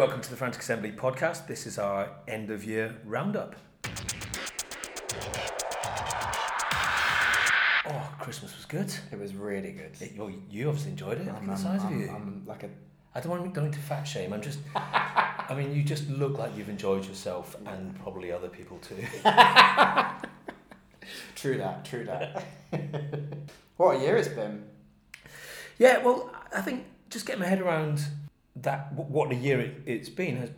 Welcome to the Frantic Assembly podcast. This is our end of year roundup. Oh, Christmas was good. It was really good. It- well, you obviously enjoyed it. Look at I'm, the I'm- size of I'm- you. I'm like a I don't want don't need to fat shame. I'm just. I mean, you just look like you've enjoyed yourself, and probably other people too. true that, true that. what a year it's been. Yeah, well, I think just getting my head around that what a year it, it's been has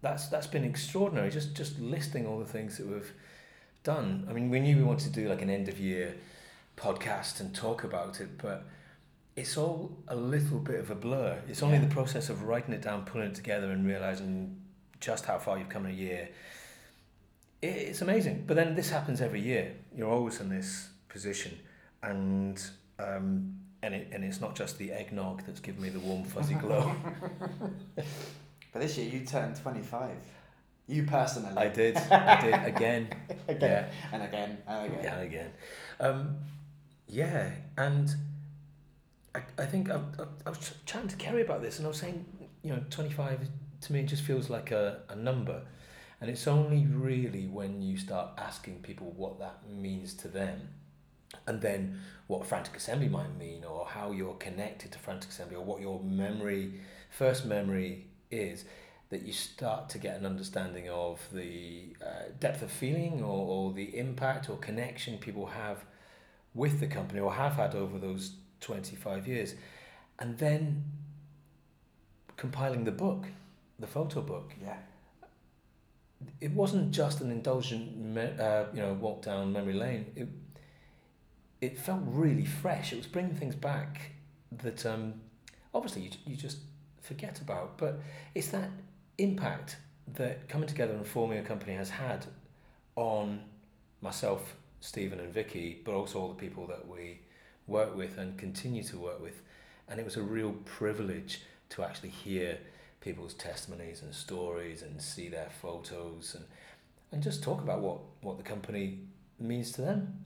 that's that's been extraordinary. Just just listing all the things that we've done. I mean, we knew we wanted to do like an end of year podcast and talk about it, but it's all a little bit of a blur. It's only Yeah. the process of writing it down, putting it together, and realizing just how far you've come in a year. It's amazing. But then this happens every year. You're always in this position, and um, and it and it's not just the eggnog that's given me the warm fuzzy glow. But this year you turned 25. You personally. I did. I did again. Again. And again. And again. Yeah, again. Um, yeah, and I, I think I, I, I was ch- chatting to Kerry about this, and I was saying, you know, 25 to me just feels like a, a number. And it's only really when you start asking people what that means to them, and then what Frantic Assembly might mean, or how you're connected to Frantic Assembly, or what your memory, first memory is, that you start to get an understanding of the uh, depth of feeling or, or the impact or connection people have with the company or have had over those 25 years. And then compiling the book, the photo book, Yeah. it wasn't just an indulgent, uh, you know, walk down memory lane. It, it felt really fresh. It was bringing things back that um, obviously you, you just forget about. But it's that impact that coming together and forming a company has had on myself, Steven, and Vicky, but also all the people that we work with and continue to work with. And it was a real privilege to actually hear people's testimonies and stories and see their photos and and just talk about what, what the company means to them.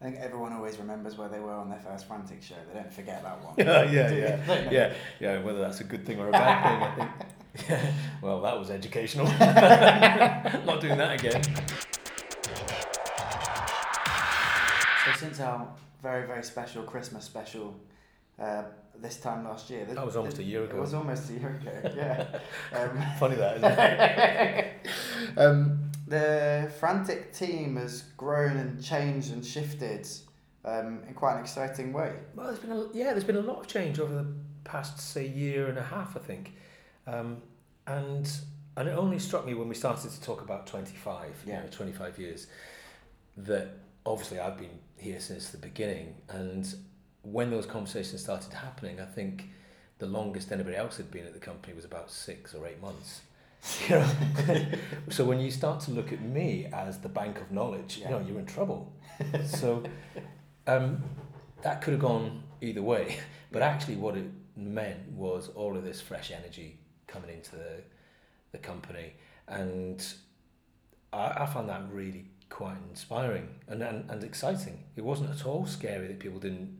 I think everyone always remembers where they were on their first Frantic show. They don't forget that one. Yeah, yeah, yeah. Yeah, yeah, whether that's a good thing or a bad thing, I think. Yeah. Well, that was educational. Not doing that again. So since our very, very special Christmas special uh, this time last year. That was almost a year ago. It was almost a year ago, yeah. Um, Funny that, isn't it? um, the Frantic team has grown and changed and shifted um, in quite an exciting way. Well, there's been a, yeah, there's been a lot of change over the past say year and a half, I think, um, and and it only struck me when we started to talk about twenty five, Yeah. you know, twenty five years, that obviously I've been here since the beginning, and when those conversations started happening, I think the longest anybody else had been at the company was about six or eight months. So when you start to look at me as the bank of knowledge, Yeah. you know, you're in trouble. so um, that could have gone either way. But actually, what it meant was all of this fresh energy coming into the, the company. And I, I found that really quite inspiring and, and, and exciting. It wasn't at all scary that people didn't.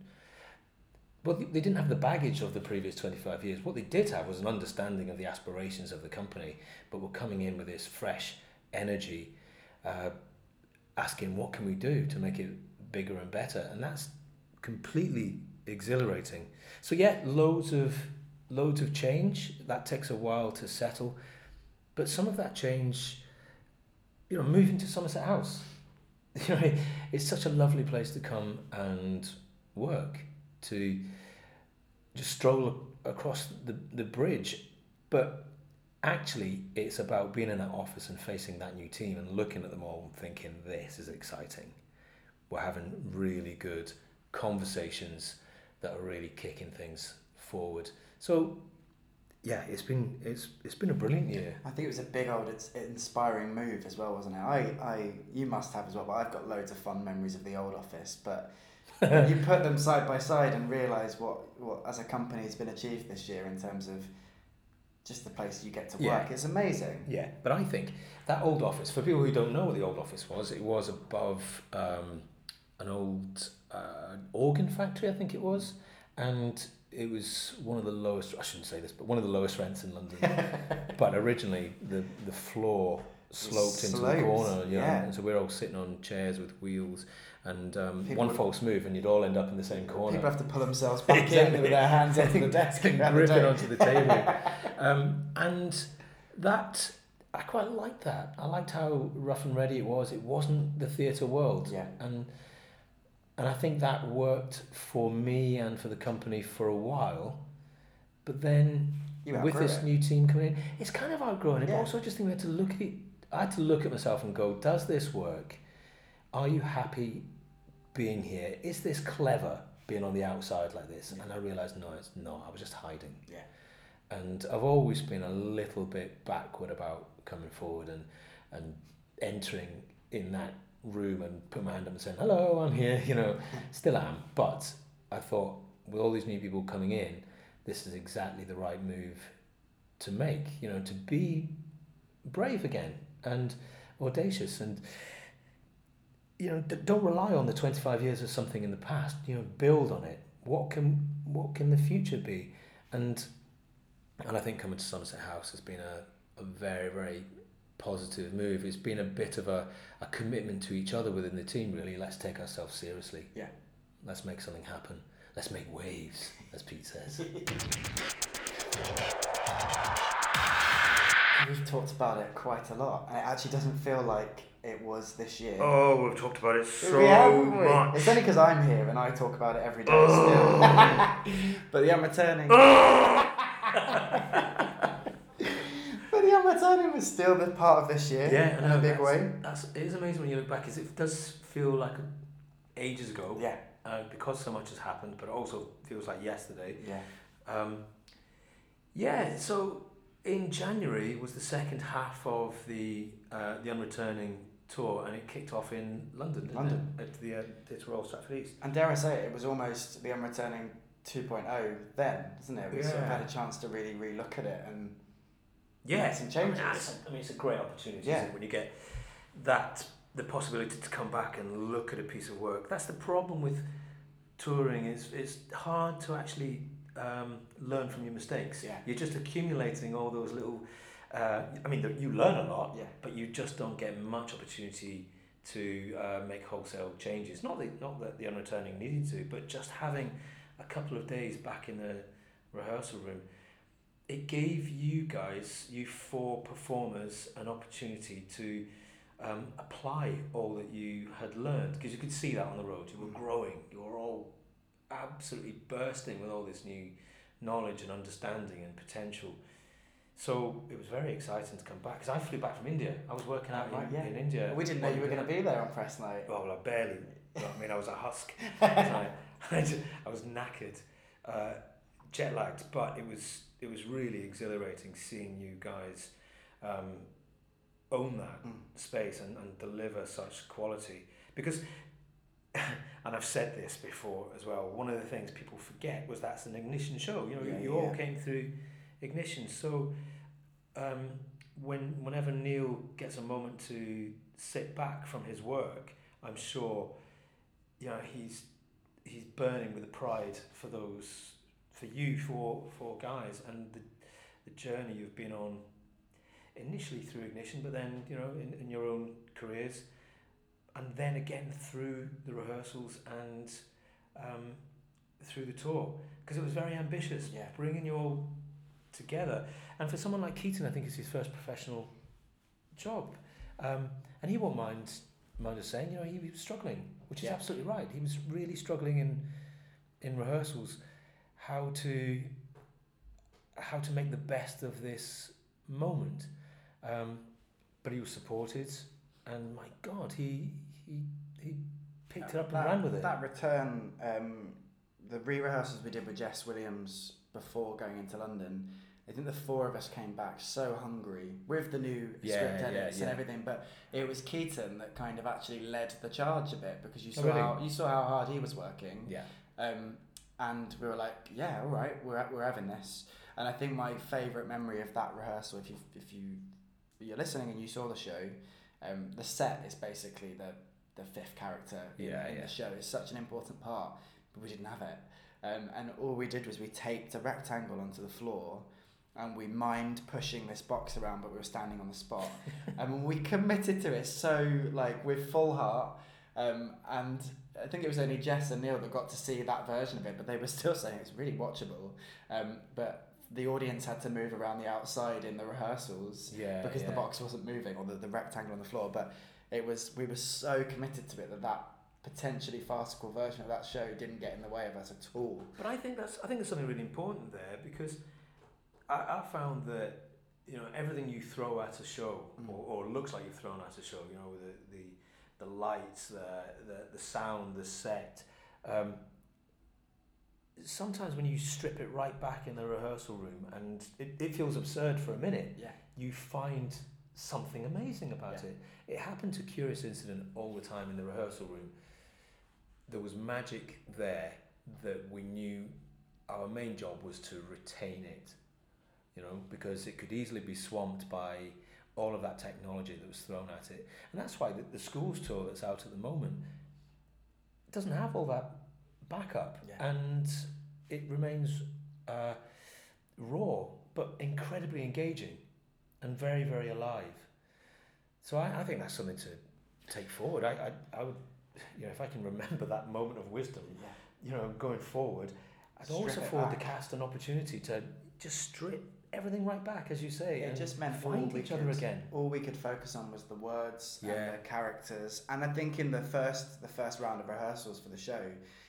They they didn't have the baggage of the previous 25 years. What they did have was an understanding of the aspirations of the company, but were coming in with this fresh energy, uh, asking, what can we do to make it bigger and better? And that's completely exhilarating. So yeah, loads of loads of change. That takes a while to settle, but some of that change, you know, moving to Somerset House, you know, it's such a lovely place to come and work. To just stroll across the the bridge, but actually, it's about being in that office and facing that new team and looking at them all and thinking, this is exciting. We're having really good conversations that are really kicking things forward. So, yeah, it's been it's it's been a brilliant year. I think it was a big old it's inspiring move as well, wasn't it? I, I you must have as well, but I've got loads of fun memories of the old office. But you put them side by side and realise what, what as a company has been achieved this year in terms of just the place you get to Yeah. work, it's amazing. Yeah, but I think that old office, for people who don't know what the old office was, it was above um, an old uh, organ factory, I think it was, and it was one of the lowest. I shouldn't say this, but one of the lowest rents in London. but originally, the the floor sloped into the corner, you know, yeah. and so we're all sitting on chairs with wheels, and um, People one false move, and you'd all end up in the same corner. People have to pull themselves back Exactly. in with their hands onto the desk and gripping onto the table. um, and that I quite liked that. I liked how rough and ready it was. It wasn't the theatre world, Yeah. and and I think that worked for me and for the company for a while. But then with this it. new team coming in, it's kind of outgrowing it. Yeah. also, I just think we had to look at it. I had to look at myself and go, "Does this work? Are you happy being here? Is this clever being on the outside like this?" Yeah. And I realised, no, it's not. I was just hiding. Yeah. And I've always been a little bit backward about coming forward and and entering in that room and put my hand up and saying, "Hello, I'm here." You know, still am. But I thought, with all these new people coming in, this is exactly the right move to make. You know, to be brave again and audacious and you know d- don't rely on the 25 years of something in the past you know build on it. What can what can the future be? And and I think coming to Somerset House has been a, a very very positive move. It's been a bit of a, a commitment to each other within the team really. Let's take ourselves seriously. Yeah. let's make something happen. Let's make waves as Pete says. We've talked about it quite a lot, and it actually doesn't feel like it was this year. Oh, we've talked about it so much. It's only because I'm here and I talk about it every day Oh. still. but the Unreturning. Oh! but the returning was still the part of this year Yeah, in know, a big that's- way. That's it is amazing when you look back. Is it does feel like ages ago, Yeah, uh, because so much has happened, but it also feels like yesterday. yeah. Um, yeah, so in January was the second half of the uh, the unreturning tour, and it kicked off in London, London. it? at the uh, Theatre Royal Stratford East. And dare I say it, it was almost the Unreturning 2.0 then, isn't it? We sort of had a chance to really relook at it and Yeah, some changes. I mean, it's, I mean, it's a great opportunity Yeah. when you get that the possibility to come back and look at a piece of work. That's the problem with touring. Is it's hard to actually um, learn from your mistakes. Yeah. You're just accumulating all those little. Uh, I mean, you learn a lot, yeah. but you just don't get much opportunity to uh, make wholesale changes. Not that not that the unreturning needed to, but just having a couple of days back in the rehearsal room, it gave you guys, you four performers, an opportunity to um, apply all that you had learned because you could see that on the road. You were growing. You were all absolutely bursting with all this new knowledge and understanding and potential. So it was very exciting to come back because I flew back from India. I was working out Right, in, yeah. in India. We didn't know you were going to be there on press night. Well, I barely. you know what I mean, I was a husk. I, I, was knackered, uh, jet lagged, but it was it was really exhilarating seeing you guys um, own that Mm. space and, and deliver such quality. Because, and I've said this before as well. One of the things people forget was that's an ignition show. You know, Yeah, you, you all came through ignition. So, um, when whenever Neil gets a moment to sit back from his work, I'm sure, you know, he's he's burning with pride for those for you for for guys and the the journey you've been on initially through ignition but then you know in, in your own careers and then again through the rehearsals and um, through the tour because it was very ambitious Yeah. bringing you all together. And for someone like Keaton I think it's his first professional job. Um, and he won't mind mind us saying you know he was struggling which is Yeah. absolutely right. He was really struggling in in rehearsals. How to how to make the best of this moment. Um, but he was supported and my god he he he picked it up and that, ran with it. That return, um, the re-rehearsals we did with Jess Williams before going into London, I think the four of us came back so hungry with the new Yeah, script edits yeah. and everything. But it was Keaton that kind of actually led the charge a bit because you Oh, saw really? how you saw how hard he was working. yeah Um, and we were like, yeah, all right, we're we're having this. And I think my favourite memory of that rehearsal, if you if you you're listening and you saw the show, um, the set is basically the the fifth character in, Yeah, in yeah. the show. It's such an important part. But we didn't have it. Um, and all we did was we taped a rectangle onto the floor and we mimed pushing this box around, but we were standing on the spot. and we committed to it so, like, with full heart. Um, and I think it was only Jess and Neil that got to see that version of it, but they were still saying it's really watchable. Um, but the audience had to move around the outside in the rehearsals Yeah, because the box wasn't moving or the, the rectangle on the floor. But it was we were so committed to it that that potentially farcical version of that show didn't get in the way of us at all. But I think that's I think there's something really important there because I, I found that you know everything you throw at a show Mm. or, or looks like you've thrown at a show, you know the the, the lights, the, the the sound, the set. Um, sometimes when you strip it right back in the rehearsal room and it, it feels absurd for a minute, Yeah. you find something amazing about Yeah. it. It happened to Curious Incident all the time in the rehearsal room. There was magic there that we knew our main job was to retain it, you know, because it could easily be swamped by all of that technology that was thrown at it. And that's why the, the schools tour that's out at the moment doesn't have all that backup Yeah. and it remains uh, raw but incredibly engaging and very, very alive. So I, I think that's something to take forward. I, I, I would, you know, if I can remember that moment of wisdom, Yeah. you know, going forward, I'd Strip also it afford the cast an opportunity to just strip everything right back, as you say, It just meant all find we each other again. All we could focus on was the words Yeah. and the characters. And I think in the first the first round of rehearsals for the show,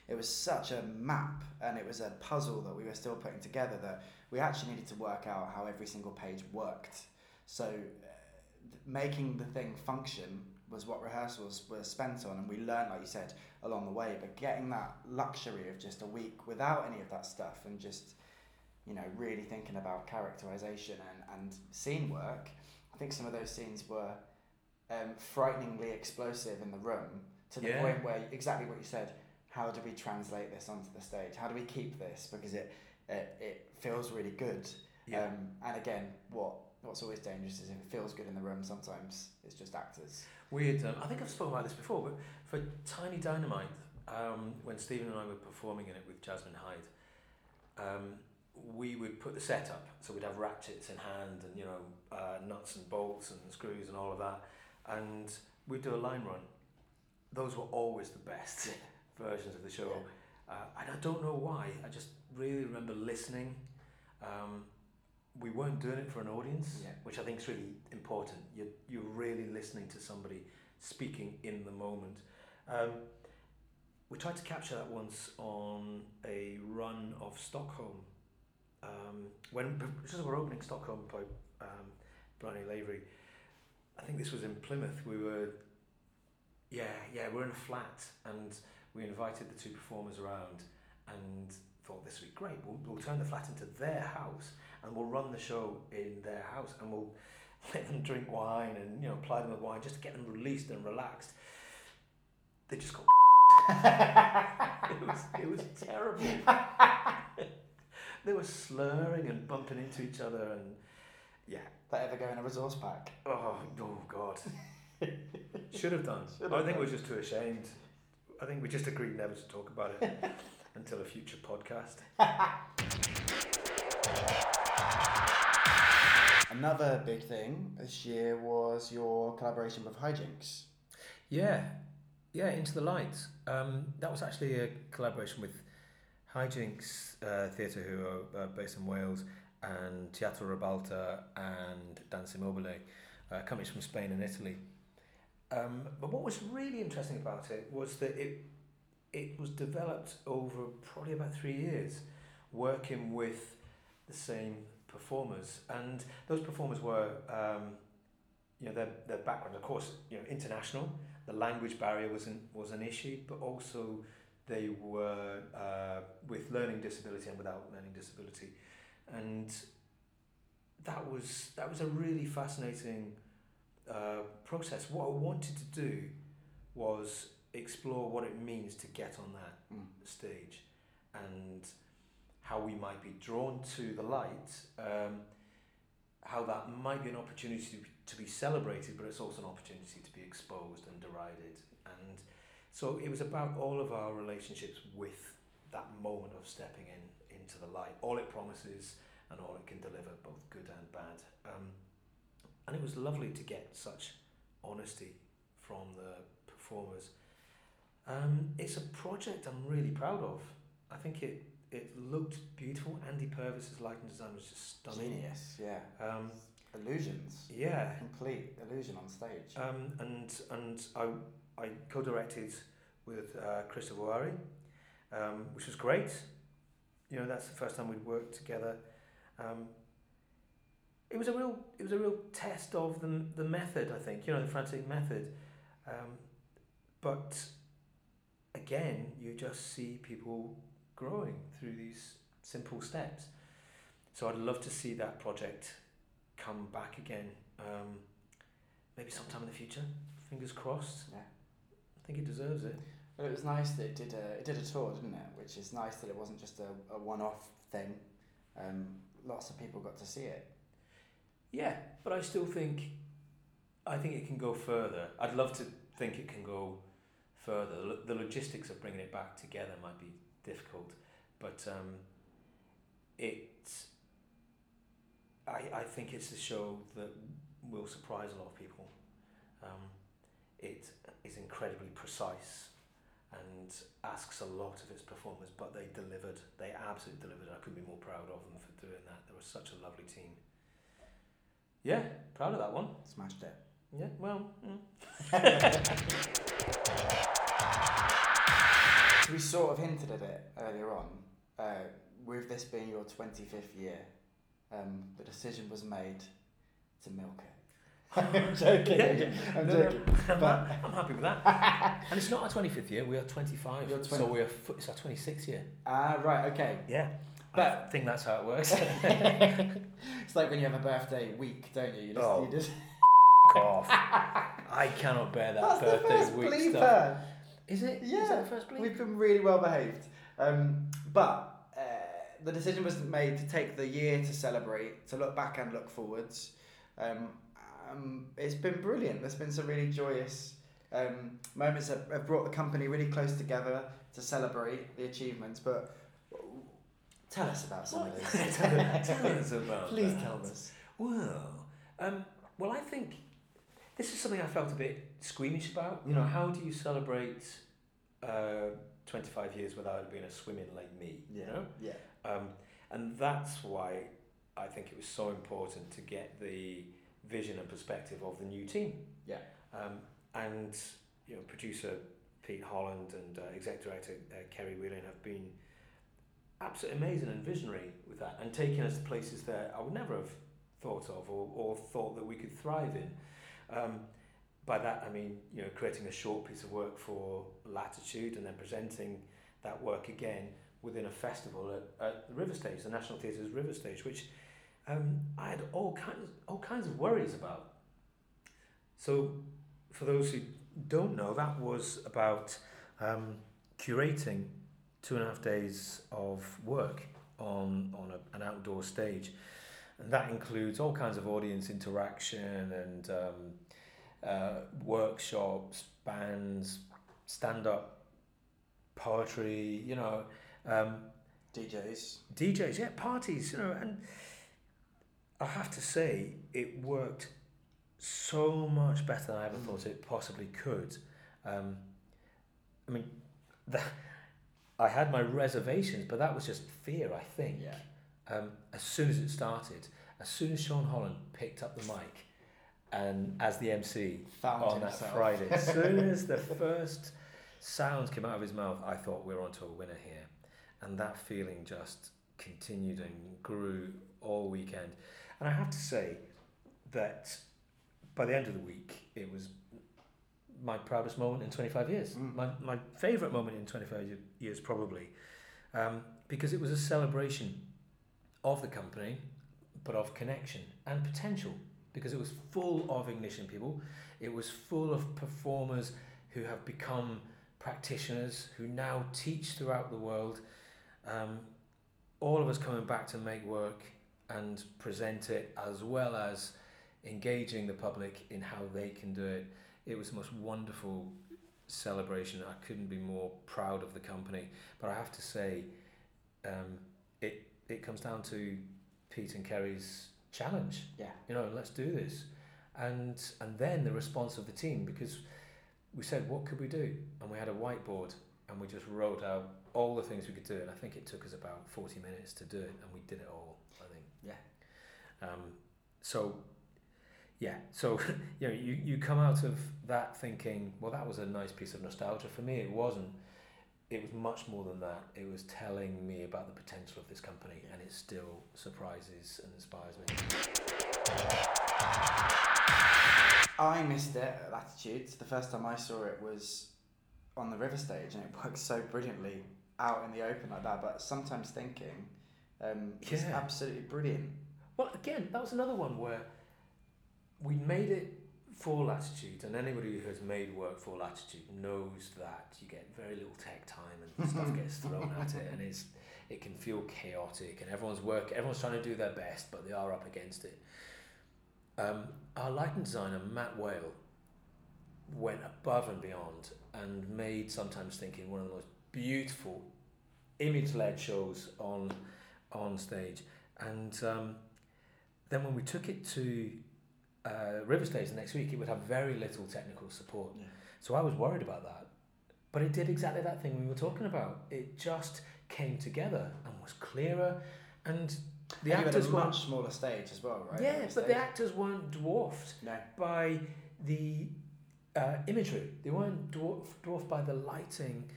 it was such a map and it was a puzzle that we were still putting together that we actually needed to work out how every single page worked. So uh, th- making the thing function was what rehearsals were spent on and we learned like you said along the way but getting that luxury of just a week without any of that stuff and just you know, really thinking about characterization and, and scene work, I think some of those scenes were um, frighteningly explosive in the room to the Yeah. point where exactly what you said. How do we translate this onto the stage? How do we keep this because it it, it feels really good. Yeah. Um, and again, what what's always dangerous is if it feels good in the room. Sometimes it's just actors. Weird. Um, I think I've spoken about this before, but for Tiny Dynamite, um, when Steven and I were performing in it with Jasmine Hyde, um, we would put the set up. So we'd have ratchets in hand and, you know, uh, nuts and bolts and screws and all of that. And we'd do a line run. Those were always the best versions of the show. Uh, and I don't know why. I just really remember listening. Um, we weren't doing it for an audience, Yeah. which I think is really important. You're, you're really listening to somebody speaking in the moment. Um, we tried to capture that once on a run of Stockholm. Um, when just we're opening Stockholm by um, Bryony Lavery, I think this was in Plymouth. We were, yeah, yeah, we're in a flat, and we invited the two performers around, and thought this would be great. We'll, we'll turn the flat into their house, and we'll run the show in their house, and we'll let them drink wine and you know ply them with wine just to get them released and relaxed. They just got. it was it was terrible. they were slurring and bumping into each other, and yeah, That ever go in a resource pack? Oh, oh God. Should have done. Should I think done. we're just too ashamed. I think we just agreed never to talk about it until a future podcast. Another big thing this year was your collaboration with Hijinx. Yeah, yeah, Into the Light. Um, that was actually a collaboration with Hijinx uh, Theatre, who are uh, based in Wales, and Teatro Ribalta and Danza Mobile, uh, companies from Spain and Italy. Um, but what was really interesting about it was that it it was developed over probably about three years, working with the same performers, and those performers were, um, you know, their their background, of course, you know, international. The language barrier was an was an issue, but also they were uh, with learning disability and without learning disability, and that was that was a really fascinating uh, process. What I wanted to do was explore what it means to get on that Mm. stage and how we might be drawn to the light, um, how that might be an opportunity to be, to be celebrated, but it's also an opportunity to be exposed and derided. And so it was about all of our relationships with that moment of stepping in into the light, all it promises and all it can deliver, both good and bad. Um, and it was lovely to get such honesty from the performers. Um, it's a project I'm really proud of. I think it it looked beautiful. Andy Purves's lighting design was just stunning. Genius, yeah. Um, Illusions. yeah, Complete illusion on stage. um, and and I I co-directed with uh, Christopher Wari, um, which was great. You know, that's the first time we'd worked together. Um, it was a real it was a real test of the the method. I think you know the frantic method, um, but again, you just see people growing through these simple steps. So I'd love to see that project come back again. Um, maybe sometime in the future. Fingers crossed. Yeah. I think it deserves it. But it was nice that it did a it did a tour, didn't it? Which is nice that it wasn't just a, a one off thing. Um, lots of people got to see it. Yeah, but I still think, I think it can go further. I'd love to think it can go further. The The logistics of bringing it back together might be difficult, but um, it, I, I think it's a show that will surprise a lot of people. Um, it is incredibly precise and asks a lot of its performers, but they delivered. They absolutely delivered. I couldn't be more proud of them for doing that. They were such a lovely team. Yeah, proud of that one. Smashed it. Yeah, well, mm. We sort of hinted at it earlier on. Uh, with this being your 25th year, um, the decision was made to milk it. I'm joking. Yeah, I'm No, no, joking. I'm, But- I'm happy with that. and it's not our 25th year, we are 25. You're So we're, f- it's our 26th year. Ah, right, okay. Yeah. But- I think that's how it works. It's like when you have a birthday week, don't you? You just, Oh. you just off. I cannot bear that That's the birthday first week stuff. Is it? Yeah, that the first bleep? We've been really well behaved. Um, but uh, the decision was made to take the year to celebrate, to look back and look forwards. Um, um, it's been brilliant. There's been some really joyous um, moments that have brought the company really close together to celebrate the achievements. But tell us about some of these. tell, tell us about Please that. tell us. Well, um, well, I think this is something I felt a bit squeamish about. You know, how do you celebrate uh, 25 years without being a swimming like me? You know? Yeah. Um, and that's why I think it was so important to get the vision and perspective of the new team. Yeah. Um, and you know, producer Pete Holland and uh, exec director uh, Kerry Whelan have been absolutely amazing and visionary with that, and taking us to places that I would never have thought of or, or thought that we could thrive in. Um, by that I mean you know creating a short piece of work for Latitude and then presenting that work again within a festival at, at the River Stage, the National Theatre's River Stage, which um, I had all kinds all kinds of worries about. So, for those who don't know, that was about um, curating two and a half days of work on on a, an outdoor stage, and that includes all kinds of audience interaction and um, uh, workshops, bands, stand up, poetry, you know. Um, DJs. DJs, yeah, parties, you know, and I have to say it worked so much better than I ever Mm. thought it possibly could. Um, I mean, that, I had my reservations, but that was just fear, I think. Yeah. Um, as soon as it started, as soon as Sean Holland picked up the mic and as the MC Found on that. Friday, as soon as the first sounds came out of his mouth, I thought we're onto a winner here. And that feeling just continued and grew all weekend. And I have to say that by the end of the week, it was my proudest moment in 25 years. Mm. My, my favourite moment in 25 years, probably, um, because it was a celebration of the company, but of connection and potential, because it was full of ignition people. It was full of performers who have become practitioners, who now teach throughout the world. Um, all of us coming back to make work and present it, as well as engaging the public in how they can do it. It was the most wonderful celebration. I couldn't be more proud of the company. But I have to say, um, it it comes down to Pete and Kerry's challenge. Yeah. You know, let's do this, and and then the response of the team because we said what could we do, and we had a whiteboard and we just wrote out all the things we could do, and I think it took us about forty minutes to do it, and we did it all. I think. Yeah. Um, so yeah, so you know, you, you come out of that thinking, well, that was a nice piece of nostalgia. For me, it wasn't. It was much more than that. It was telling me about the potential of this company, and it still surprises and inspires me. I missed it at Latitudes. The first time I saw it was on the river stage, and it worked so brilliantly out in the open like that. But sometimes thinking, um, it's Yeah. absolutely brilliant. Well, again, that was another one where we made it for Latitude, and anybody who has made work for Latitude knows that you get very little tech time and stuff gets thrown at it, and it's it can feel chaotic, and everyone's work, everyone's trying to do their best, but they are up against it. Um, our lighting designer Matt Whale went above and beyond and made sometimes thinking one of the most beautiful image-led shows on on stage, and um, then when we took it to uh, River Stage the next week, it would have very little technical support. Yeah. So I was worried about that. But it did exactly that thing we were talking about. It just came together and was clearer. And the And actors weren't. much smaller stage as well, right? Yeah, but stage. the actors weren't dwarfed no. by the uh, imagery. They weren't dwarfed, dwarfed by the lighting.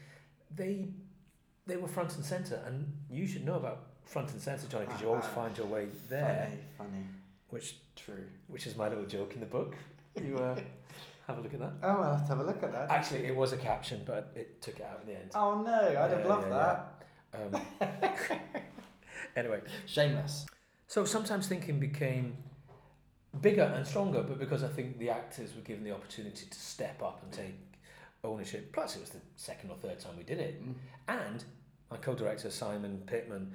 They they were front and center. And you should know about front and center, Johnny, because you always Ah, find your way there, Funny, funny, which true. which is my little joke in the book. You uh, have a look at that. Oh, I'll have to have a look at that. Actually, it was a caption, but it took it out in the end. Oh no, I'd have Yeah, loved yeah, that. Um, anyway, Shameless. so sometimes thinking became bigger and stronger, but because I think the actors were given the opportunity to step up and take ownership. Plus, it was the second or third time we did it, Mm. and my co-director Simon Pittman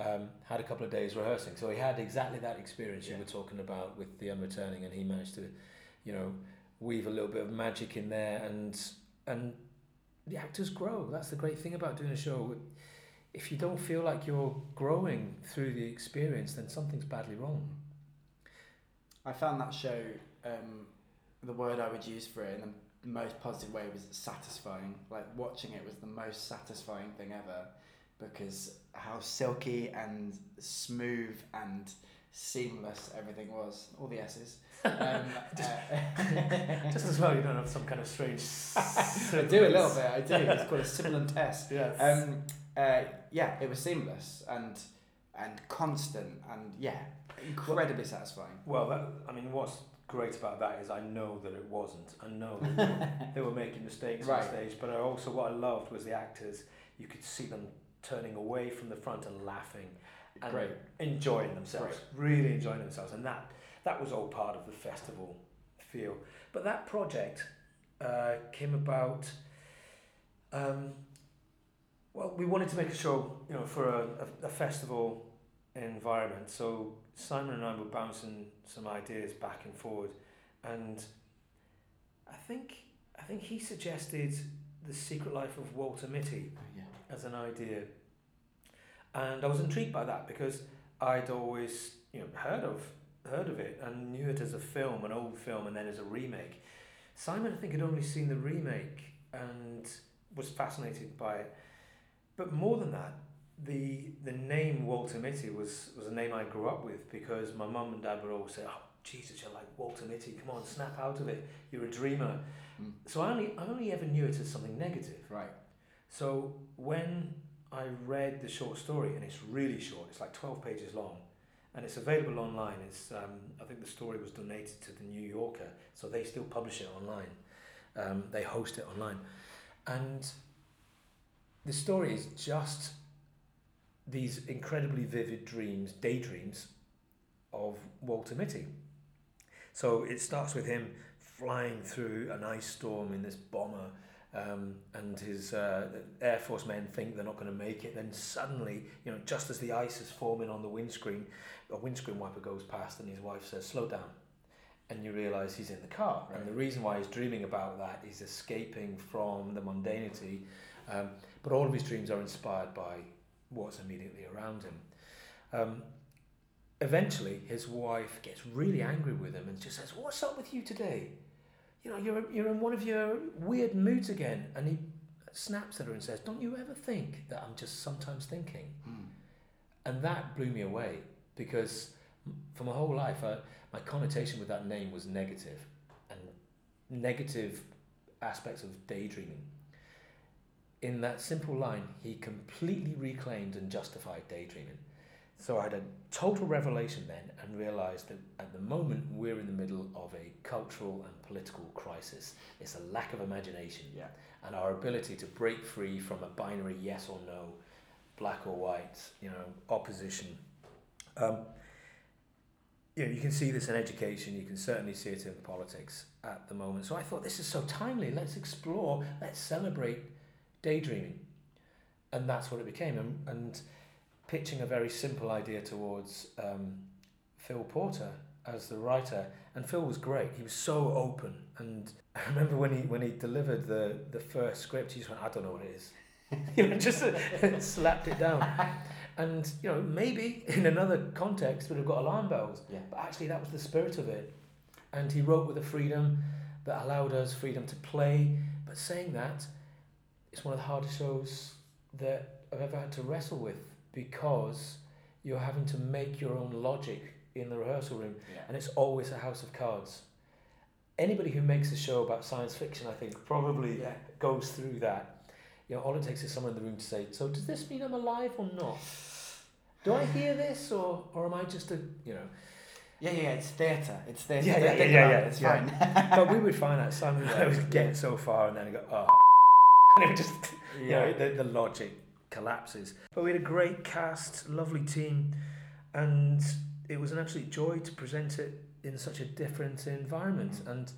um, had a couple of days rehearsing, so he had exactly that experience you were talking about with the unreturning, and he managed to, you know, weave a little bit of magic in there, and and the actors grow. That's the great thing about doing a show. If you don't feel like you're growing through the experience, then something's badly wrong. I found that show, um, the word I would use for it in the most positive way was satisfying. Like watching it was the most satisfying thing ever because how silky and smooth and seamless everything was. All the S's. Um, uh, Just as well, you don't have some kind of strange. I do a little bit. I do. It's called a sibilant test. Yes. Um, uh, yeah, it was seamless and and constant and yeah, incredibly satisfying. Well, that, I mean, what's great about that is I know that it wasn't. I know that they were, they were making mistakes Right. on stage, but I also what I loved was the actors. You could see them turning away from the front and laughing, and Great. enjoying themselves, really enjoying themselves, and that that was all part of the festival feel. But that project uh, came about. Um, well, we wanted to make a show, you know, for a, a, a festival environment. So Simon and I were bouncing some ideas back and forward, and I think I think he suggested the Secret Life of Walter Mitty. As an idea, and I was intrigued by that because I'd always you know heard of heard of it and knew it as a film, an old film, and then as a remake. Simon, I think, had only seen the remake and was fascinated by it. But more than that, the the name Walter Mitty was, was a name I grew up with because my mum and dad would always say, "Oh, Jesus, you're like Walter Mitty. Come on, snap out of it. You're a dreamer." Mm. So I only I only ever knew it as something negative. Right. So when I read the short story, and it's really short, it's like twelve pages long, and it's available online. It's um, I think the story was donated to the New Yorker, so they still publish it online. Um, they host it online, and the story is just these incredibly vivid dreams, daydreams, of Walter Mitty. So it starts with him flying through an ice storm in this bomber um, and his uh, Air Force men think they're not going to make it. Then suddenly, you know, just as the ice is forming on the windscreen, a windscreen wiper goes past, and his wife says, "Slow down." and you realise he's in the car. Right. And the reason why he's dreaming about that is escaping from the mundanity. Um, but all of his dreams are inspired by what's immediately around him. Um, eventually, his wife gets really angry with him and just says, "What's up with you today? You know, you're you're in one of your weird moods again." And he snaps at her and says, "Don't you ever think that I'm just sometimes thinking?" Mm. And that blew me away because for my whole life, I, my connotation with that name was negative and negative aspects of daydreaming. In that simple line, he completely reclaimed and justified daydreaming. So I had a total revelation then and realized that at the moment we're in the middle of a cultural and political crisis. It's a lack of imagination Yeah. and our ability to break free from a binary yes or no, black or white, you know, opposition. Um, you know, you can see this in education. You can certainly see it in politics at the moment. So I thought this is so timely. Let's explore. Let's celebrate daydreaming, and that's what it became. And, and pitching a very simple idea towards um, Phil Porter as the writer, and Phil was great. He was so open, and I remember when he when he delivered the the first script, he just went, "I don't know what it is," you know, just uh, slapped it down. And you know, maybe in another context would have got alarm bells, Yeah. but actually that was the spirit of it. And he wrote with a freedom that allowed us freedom to play. But saying that, it's one of the hardest shows that I've ever had to wrestle with because you're having to make your own logic in the rehearsal room, Yeah. and it's always a house of cards. Anybody who makes a show about science fiction, I think, probably Yeah. goes through that. You know, all it takes is someone in the room to say, "So does this mean I'm alive or not? Do I hear this, or or am I just a you know?" Yeah, yeah, it's theatre. It's theatre. Yeah, Don't yeah, yeah, yeah, It's yeah. fine. but we would find out Simon I was getting so far, and then go, "Oh," and it would just you know the, the logic collapses. But we had a great cast, lovely team, and it was an absolute joy to present it in such a different environment. And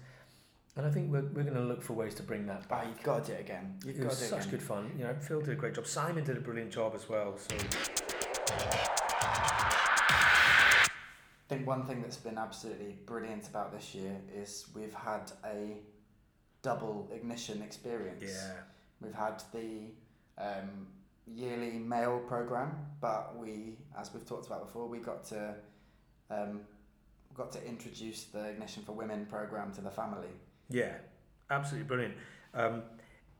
and I think we're, we're going to look for ways to bring that Oh, back. you've got to do it again. You've It got was to do it such again. good fun. You know, Phil did a great job. Simon did a brilliant job as well. So I think one thing that's been absolutely brilliant about this year is we've had a double ignition experience. Yeah. We've had the um, yearly male program, but we, as we've talked about before, we got to um, got to introduce the Ignition for Women program to the family. yeah, absolutely brilliant. Um,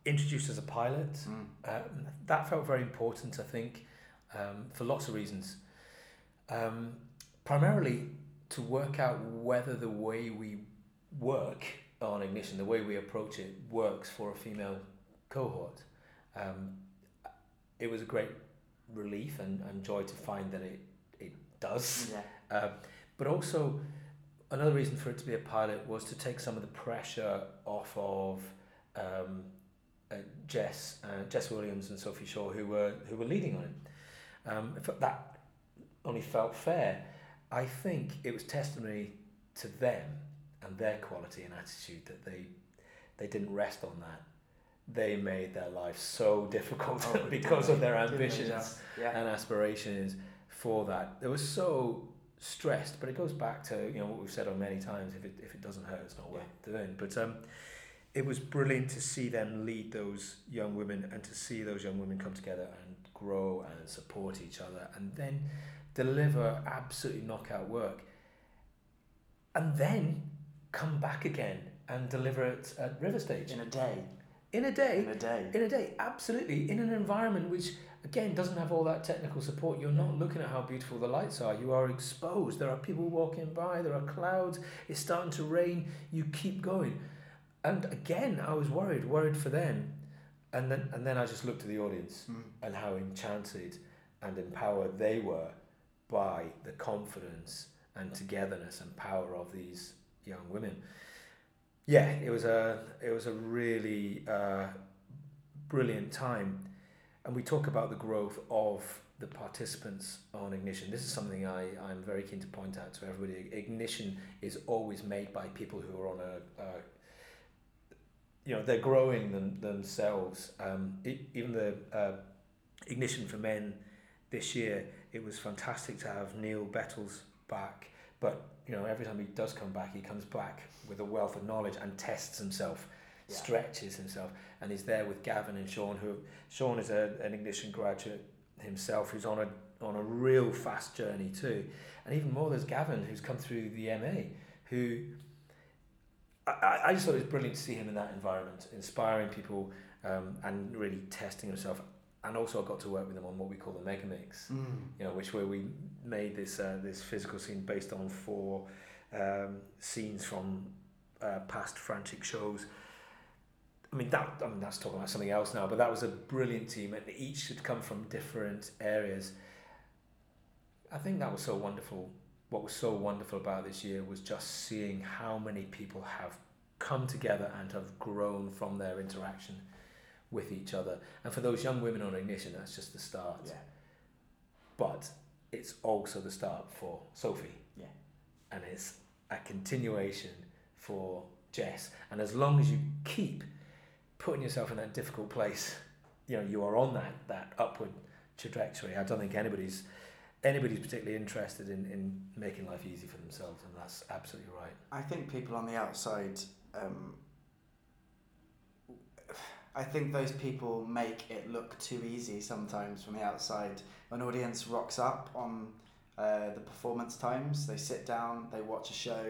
introduced as a pilot. Mm. Um, that felt very important, I think, um, for lots of reasons. Um, primarily to work out whether the way we work on Ignition, the way we approach it, works for a female cohort. Um, it was a great relief and, and joy to find that it, it does. Yeah. Uh, but also, another reason for it to be a pilot was to take some of the pressure off of um, uh, Jess, uh, Jess Williams and Sophie Shaw, who were who were leading on it. Um, that only felt fair. I think it was testimony to them and their quality and attitude that they they didn't rest on that. They made their life so difficult Oh, because of their ambitions? Yeah. and aspirations for that. They were so stressed, but it goes back to you know what we've said on many times. If it if it doesn't hurt, it's not worth doing. But um, it was brilliant to see them lead those young women and to see those young women come together and grow and support each other, and then deliver absolutely knockout work, and then come back again and deliver it at River Stage In a day. In a day In a day. in a day, absolutely. In an environment which, again, doesn't have all that technical support, you're not looking at how beautiful the lights are. You are exposed. There are people walking by, there are clouds, it's starting to rain. You keep going. And again, I was worried, worried for them. And then, and then I just looked at the audience Mm. and how enchanted and empowered they were by the confidence and togetherness and power of these young women. Yeah, it was a it was a really uh, brilliant time, and we talk about the growth of the participants on Ignition. This is something I I'm very keen to point out to everybody. Ignition is always made by people who are on a, a you know they're growing them, themselves. Um, e even the uh, Ignition for Men this year, it was fantastic to have Neil Bettles back but you know, every time he does come back, he comes back with a wealth of knowledge and tests himself, Yeah. stretches himself, and he's there with Gavin and Sean. Who Sean is a, an Ignition graduate himself, who's on a on a real fast journey too, and even more, there's Gavin who's come through the MA, who I- I, just thought it was brilliant to see him in that environment, inspiring people um, and really testing himself. And also, I got to work with him on what we call the Mega Mix Mm. you know, which where we made this uh, this physical scene based on four um, scenes from uh, past frantic shows. I mean that I mean that's talking about something else now, but that was a brilliant team, and each had come from different areas. I think that was so wonderful. What was so wonderful about this year was just seeing how many people have come together and have grown from their interaction with each other. And for those young women on Ignition, that's just the start Yeah. but it's also the start for Sophie. Yeah. And it's a continuation for Jess. And as long as you keep putting yourself in that difficult place, you know, you are on that, that upward trajectory. I don't think anybody's anybody's particularly interested in, in making life easy for themselves, and that's absolutely right. I think people on the outside, um, I think those people make it look too easy sometimes from the outside. An audience rocks up on uh, the performance times, they sit down, they watch a show,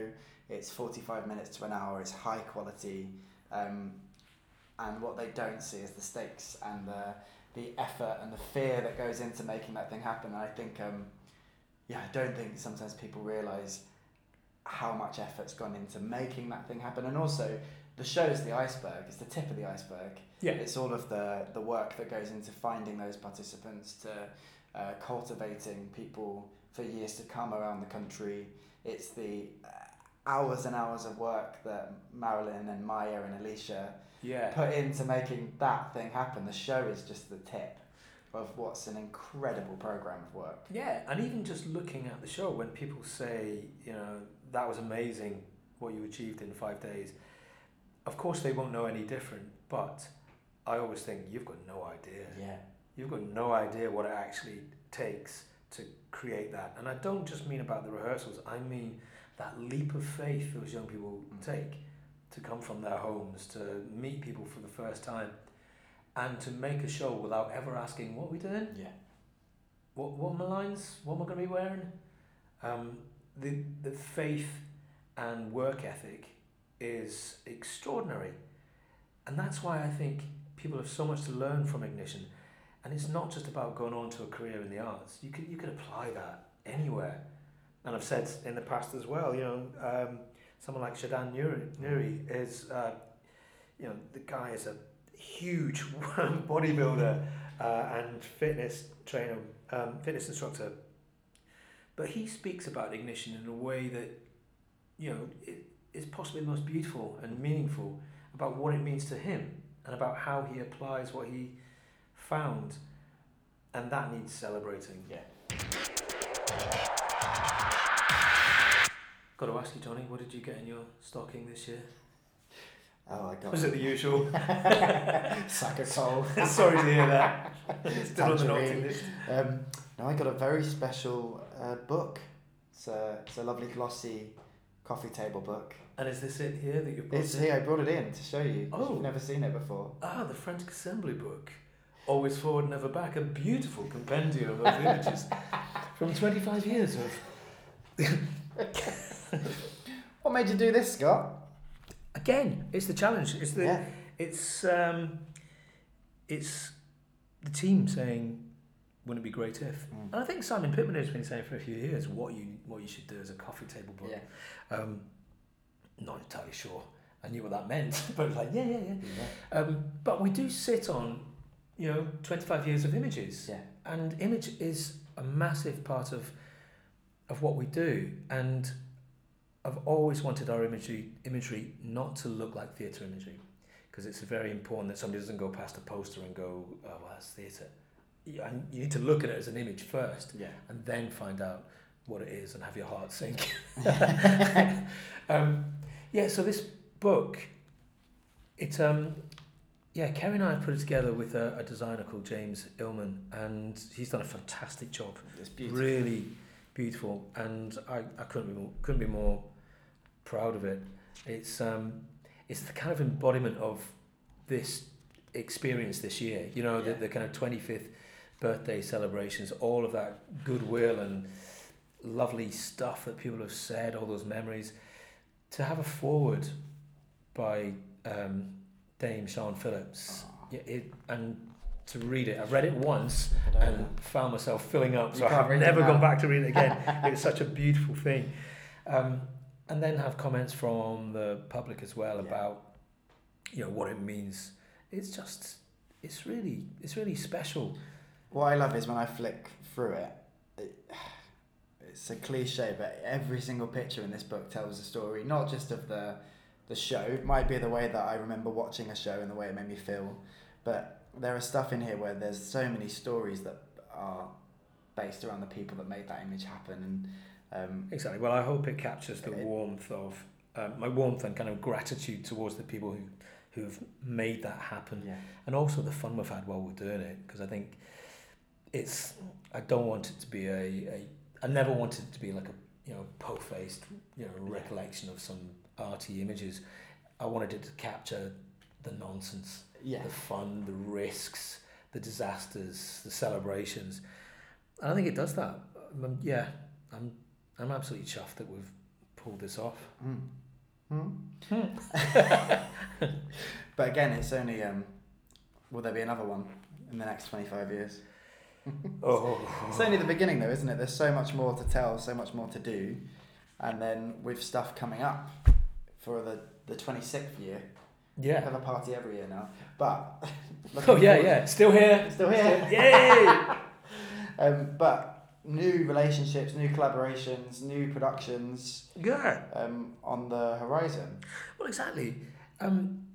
it's 45 minutes to an hour, it's high quality, um, and what they don't see is the stakes and the, the effort and the fear that goes into making that thing happen. And I think, um, yeah, I don't think sometimes people realise how much effort's gone into making that thing happen and also the show is the iceberg it's the tip of the iceberg. Yeah. it's all of the the work that goes into finding those participants to uh, cultivating people for years to come around the country. It's the uh, hours and hours of work that Marilyn and Maya and Alicia Yeah. put into making that thing happen. The show is just the tip of what's an incredible program of work. Yeah, and even just looking at the show, when people say, you know, that was amazing what you achieved in five days, of course they won't know any different, but I always think you've got no idea. yeah You've got no idea what it actually takes to create that. And I don't just mean about the rehearsals, I mean that leap of faith those young people Mm. take to come from their homes, to meet people for the first time, and to make a show without ever asking, what are we doing? yeah what what are my lines? What am I going to be wearing? Um, the the faith and work ethic is extraordinary, and that's why I think people have so much to learn from Ignition. And it's not just about going on to a career in the arts. You can you can apply that anywhere. And I've said in the past as well. You know, um, someone like Shadan Nuri, Nuri is, uh, you know, the guy is a huge bodybuilder uh, and fitness trainer, um, fitness instructor. But he speaks about ignition in a way that, you know, it is possibly the most beautiful and meaningful about what it means to him and about how he applies what he found. And that needs celebrating. Yeah. Got to ask you, Johnny, what did you get in your stocking this year? Oh, I got Was it the usual? sack of coal. Sorry to hear that. Still on the naughty list. Um, no, I got a very special uh, book. It's a, it's a lovely glossy coffee table book. And is this it here that you brought? It's in? here. I brought it in to show you. Oh. You've never seen it before. Ah, the Frantic Assembly book. Always forward, never back. A beautiful compendium of images from 25 years of. What made you do this, Scott? Again, it's the challenge. It's the. yeah. It's um, it's the team saying, "Wouldn't it be great if?" Mm. And I think Simon Pittman has been saying for a few years what you what you should do as a coffee table book. Yeah. Um, not entirely sure. I knew what that meant, but like, yeah, yeah, yeah. Yeah. Um, but we do sit on, you know, 25 years of images. Yeah. And image is a massive part of of what we do. And I've always wanted our imagery imagery not to look like theatre imagery. Because it's very important that somebody doesn't go past a poster and go, oh, well, that's theatre. You, and you need to look at it as an image first Yeah. and then find out what it is and have your heart sink. um, yeah, so this book, it's um, yeah, Kerry and I have put it together with a, a designer called James Illman, and he's done a fantastic job. It's beautiful. Really beautiful, and I, I couldn't be more, couldn't be more proud of it. It's um, it's the kind of embodiment of this experience this year. You know, Yeah. the, the kind of twenty fifth birthday celebrations, all of that goodwill and lovely stuff that people have said, all those memories. To have a forward by um, Dame Siân Phillips, yeah, it, and to read it, I've read it once I don't know. and found myself filling up, so I have never gone back to read it again. it's such a beautiful thing. Um, and then have comments from the public as well Yeah. about you know what it means. It's just it's really it's really special. What I love is when I flick through it, it's a cliche, but every single picture in this book tells a story, not just of the the show. It might be the way that I remember watching a show and the way it made me feel, but there are stuff in here where there's so many stories that are based around the people that made that image happen, and um, Exactly. Well, I hope it captures the It- warmth of um, my warmth and kind of gratitude towards the people who who've made that happen. yeah, and also the fun we've had while we're doing it because I think it's I don't want it to be a, a I never wanted it to be like a you know po-faced you know recollection of some arty images. I wanted it to capture the nonsense yeah, the fun the risks the disasters the celebrations. And I think it does that. Um, yeah I'm I'm absolutely chuffed that we've pulled this off. Mm. Mm. but again, it's only um, will there be another one in the next twenty five years? oh It's only the beginning, though, isn't it? There's so much more to tell, so much more to do, and then with stuff coming up for the the 26th year, we yeah have a party every year now. But oh yeah looking yeah still here still here. yay Um, but new relationships, new collaborations, new productions yeah um, on the horizon. Well, exactly. Um,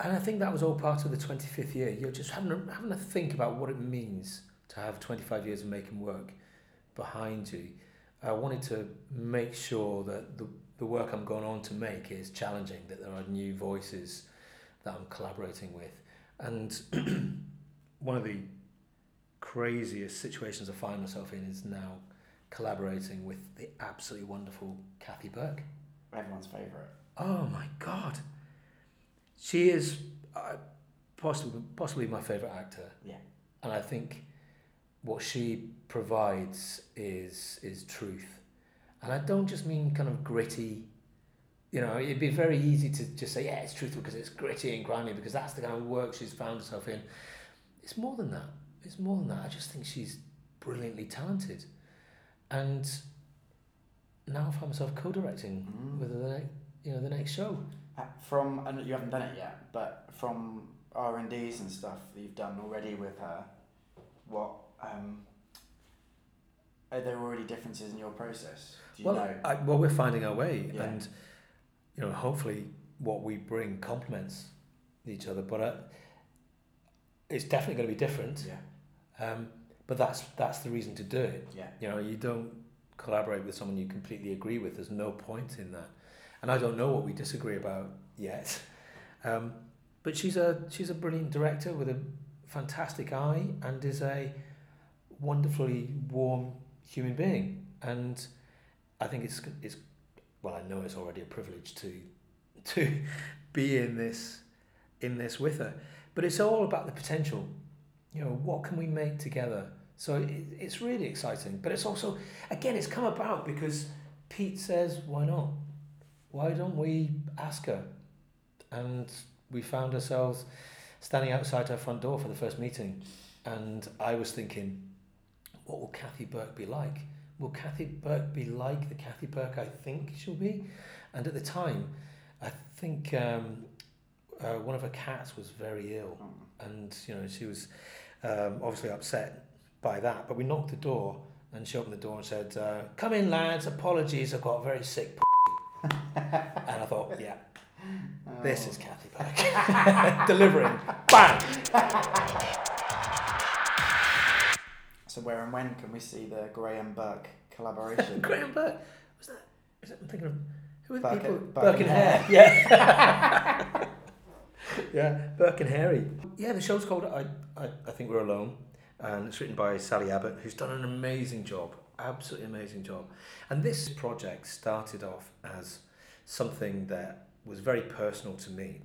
and I think that was all part of the 25th year. You're just having a, having a think about what it means to have 25 years of making work behind you. I wanted to make sure that the, the work I'm going on to make is challenging, that there are new voices that I'm collaborating with. And one of the craziest situations I find myself in is now collaborating with the absolutely wonderful Kathy Burke. Everyone's favourite. Oh my god, she is uh, possibly possibly my favorite actor. Yeah. and I think what she provides is is truth, and I don't just mean kind of gritty. You know, it'd be very easy to just say, yeah, it's truthful because it's gritty and grimy because that's the kind of work she's found herself in. It's more than that. It's more than that. I just think she's brilliantly talented, and now I find myself co-directing Mm. with the next, you know, the next show. Uh, From and you haven't done it yet, but from R and D's and stuff that you've done already with her, what um, are there already differences in your process? Do you well, know? I, well, we're finding our way, Yeah. and you know, hopefully, what we bring complements each other. But uh, it's definitely going to be different. Yeah, Um, but that's that's the reason to do it. yeah, You know, you don't collaborate with someone you completely agree with. There's no point in that. And I don't know what we disagree about yet. Um, but she's a she's a brilliant director with a fantastic eye and is a wonderfully warm human being. And I think it's it's well, I know it's already a privilege to to be in this in this with her. But it's all about the potential. You know, what can we make together? So it, it's really exciting. But it's also, again, it's come about because Pete says, why not? Why don't we ask her? And we found ourselves standing outside her front door for the first meeting. And I was thinking, what will Kathy Burke be like? Will Kathy Burke be like the Kathy Burke I think she'll be? And at the time, I think um, uh, one of her cats was very ill Mm. and you know she was um, obviously upset by that. But we knocked the door, and she opened the door and said, uh, "Come in, lads. Apologies, I've got a very sick." p-." and I thought, yeah, this Oh. is Kathy Burke delivering. Bang! So where and when can we see the Graham Burke collaboration? Graham Burke. Was that? Is that I'm thinking of who are the Burke people? Burke, Burke and and Hare. Yeah. yeah, Burke and Harry. Yeah, the show's called I, I, I Think We're Alone, and it's written by Sally Abbott, who's done an amazing job absolutely amazing job. And this project started off as something that was very personal to me.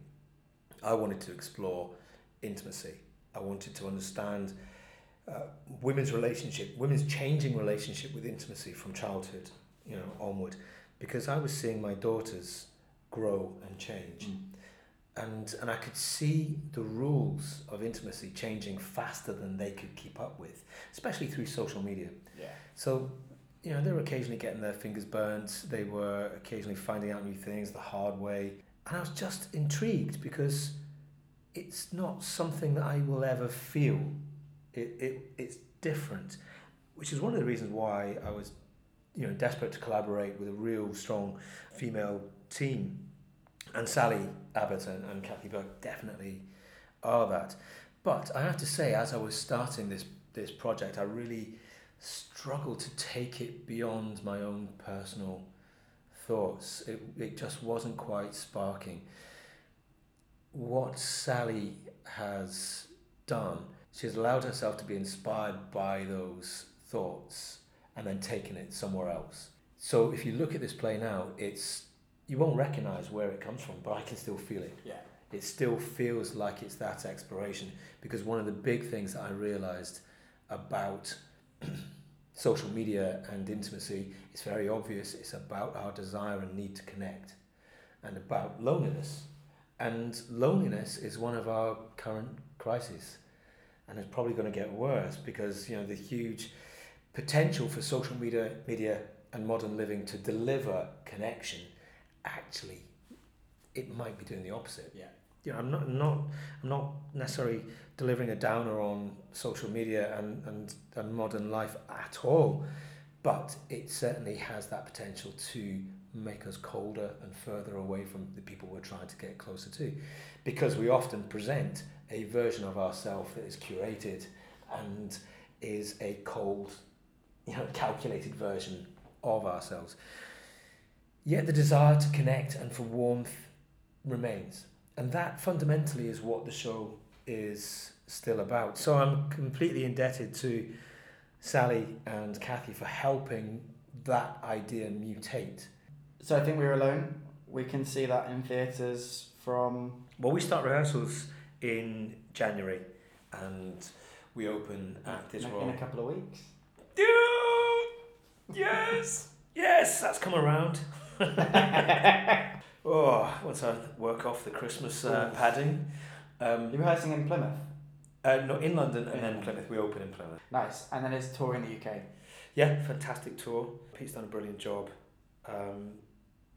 I wanted to explore intimacy. I wanted to understand uh, women's relationship, women's changing relationship with intimacy from childhood, you know, onward, because I was seeing my daughters grow and change. Mm. And, and I could see the rules of intimacy changing faster than they could keep up with, especially through social media. Yeah. So, you know, they were occasionally getting their fingers burnt. They were occasionally finding out new things the hard way. And I was just intrigued because it's not something that I will ever feel. It, it, it's different, which is one of the reasons why I was, you know, desperate to collaborate with a real strong female team. And Sally Abbott and, and Kathy Burke definitely are that. But I have to say, as I was starting this, this project, I really struggled to take it beyond my own personal thoughts. It, it just wasn't quite sparking. What Sally has done, she's allowed herself to be inspired by those thoughts and then taken it somewhere else. So if you look at this play now, it's you won't recognize where it comes from, but I can still feel it. Yeah. It still feels like it's that exploration because one of the big things that I realized about social media and intimacy is very obvious. It's about our desire and need to connect and about loneliness. And loneliness is one of our current crises. And it's probably going to get worse because you know the huge potential for social media media and modern living to deliver connection actually it might be doing the opposite. Yeah. You know, I'm not not I'm not necessarily delivering a downer on social media and, and, and modern life at all, but it certainly has that potential to make us colder and further away from the people we're trying to get closer to. Because we often present a version of ourselves that is curated and is a cold, you know, calculated version of ourselves. Yet the desire to connect and for warmth remains. And that fundamentally is what the show is still about. So I'm completely indebted to Sally and Kathy for helping that idea mutate. So I think we're alone. We can see that in theatres from. Well, we start rehearsals in January and we open at this in, in a couple of weeks. Yes! Yes, that's come around. oh, once I work off the Christmas uh, padding. Um, You're rehearsing in Plymouth. uh, no, in London and then Plymouth. We open in Plymouth. Nice. And then it's touring the UK. Yeah, fantastic tour. Pete's done a brilliant job. Um,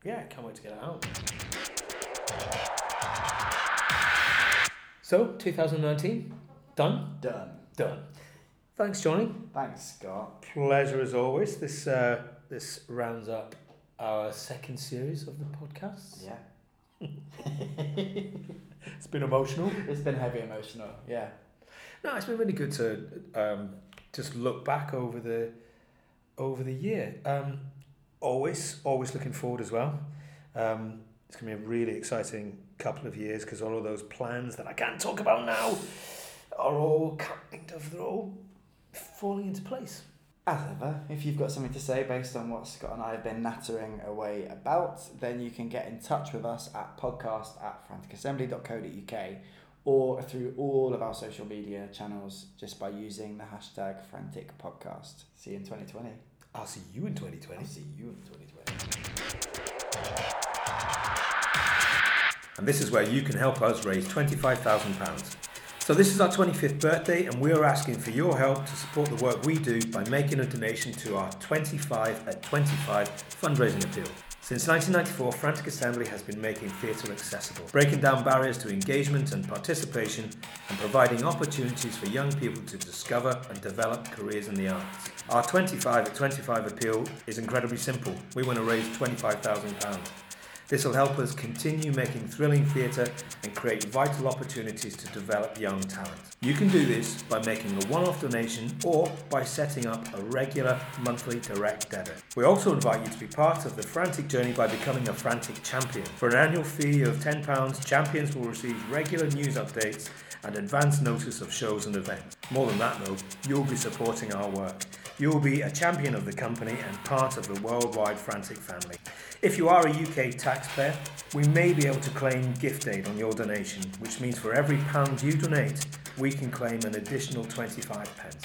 yeah, can't wait to get it out. So, 2019, done? Done. Done. Thanks, Johnny. Thanks, Scott. Pleasure as always. This uh, this rounds up our second series of the podcast. Yeah. It's been emotional. It's been heavy emotional. Yeah. No, it's been really good to um, just look back over the over the year. Um, always, always looking forward as well. Um, it's going to be a really exciting couple of years because all of those plans that I can't talk about now are all kind of they're all falling into place. As ever, if you've got something to say based on what Scott and I have been nattering away about, then you can get in touch with us at podcast at franticassembly.co.uk or through all of our social media channels just by using the hashtag franticpodcast. See you in 2020. I'll see you in 2020. I'll see you in 2020. And this is where you can help us raise £25,000. So, this is our 25th birthday, and we are asking for your help to support the work we do by making a donation to our 25 at 25 fundraising appeal. Since 1994, Frantic Assembly has been making theatre accessible, breaking down barriers to engagement and participation, and providing opportunities for young people to discover and develop careers in the arts. Our 25 at 25 appeal is incredibly simple. We want to raise £25,000. This will help us continue making thrilling theatre and create vital opportunities to develop young talent. You can do this by making a one off donation or by setting up a regular monthly direct debit. We also invite you to be part of the Frantic journey by becoming a Frantic champion. For an annual fee of £10, champions will receive regular news updates and advance notice of shows and events. More than that, though, you'll be supporting our work. You'll be a champion of the company and part of the worldwide Frantic family. If you are a UK taxpayer, we may be able to claim gift aid on your donation, which means for every pound you donate, we can claim an additional 25 pence.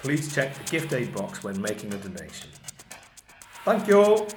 Please check the gift aid box when making a donation. Thank you all.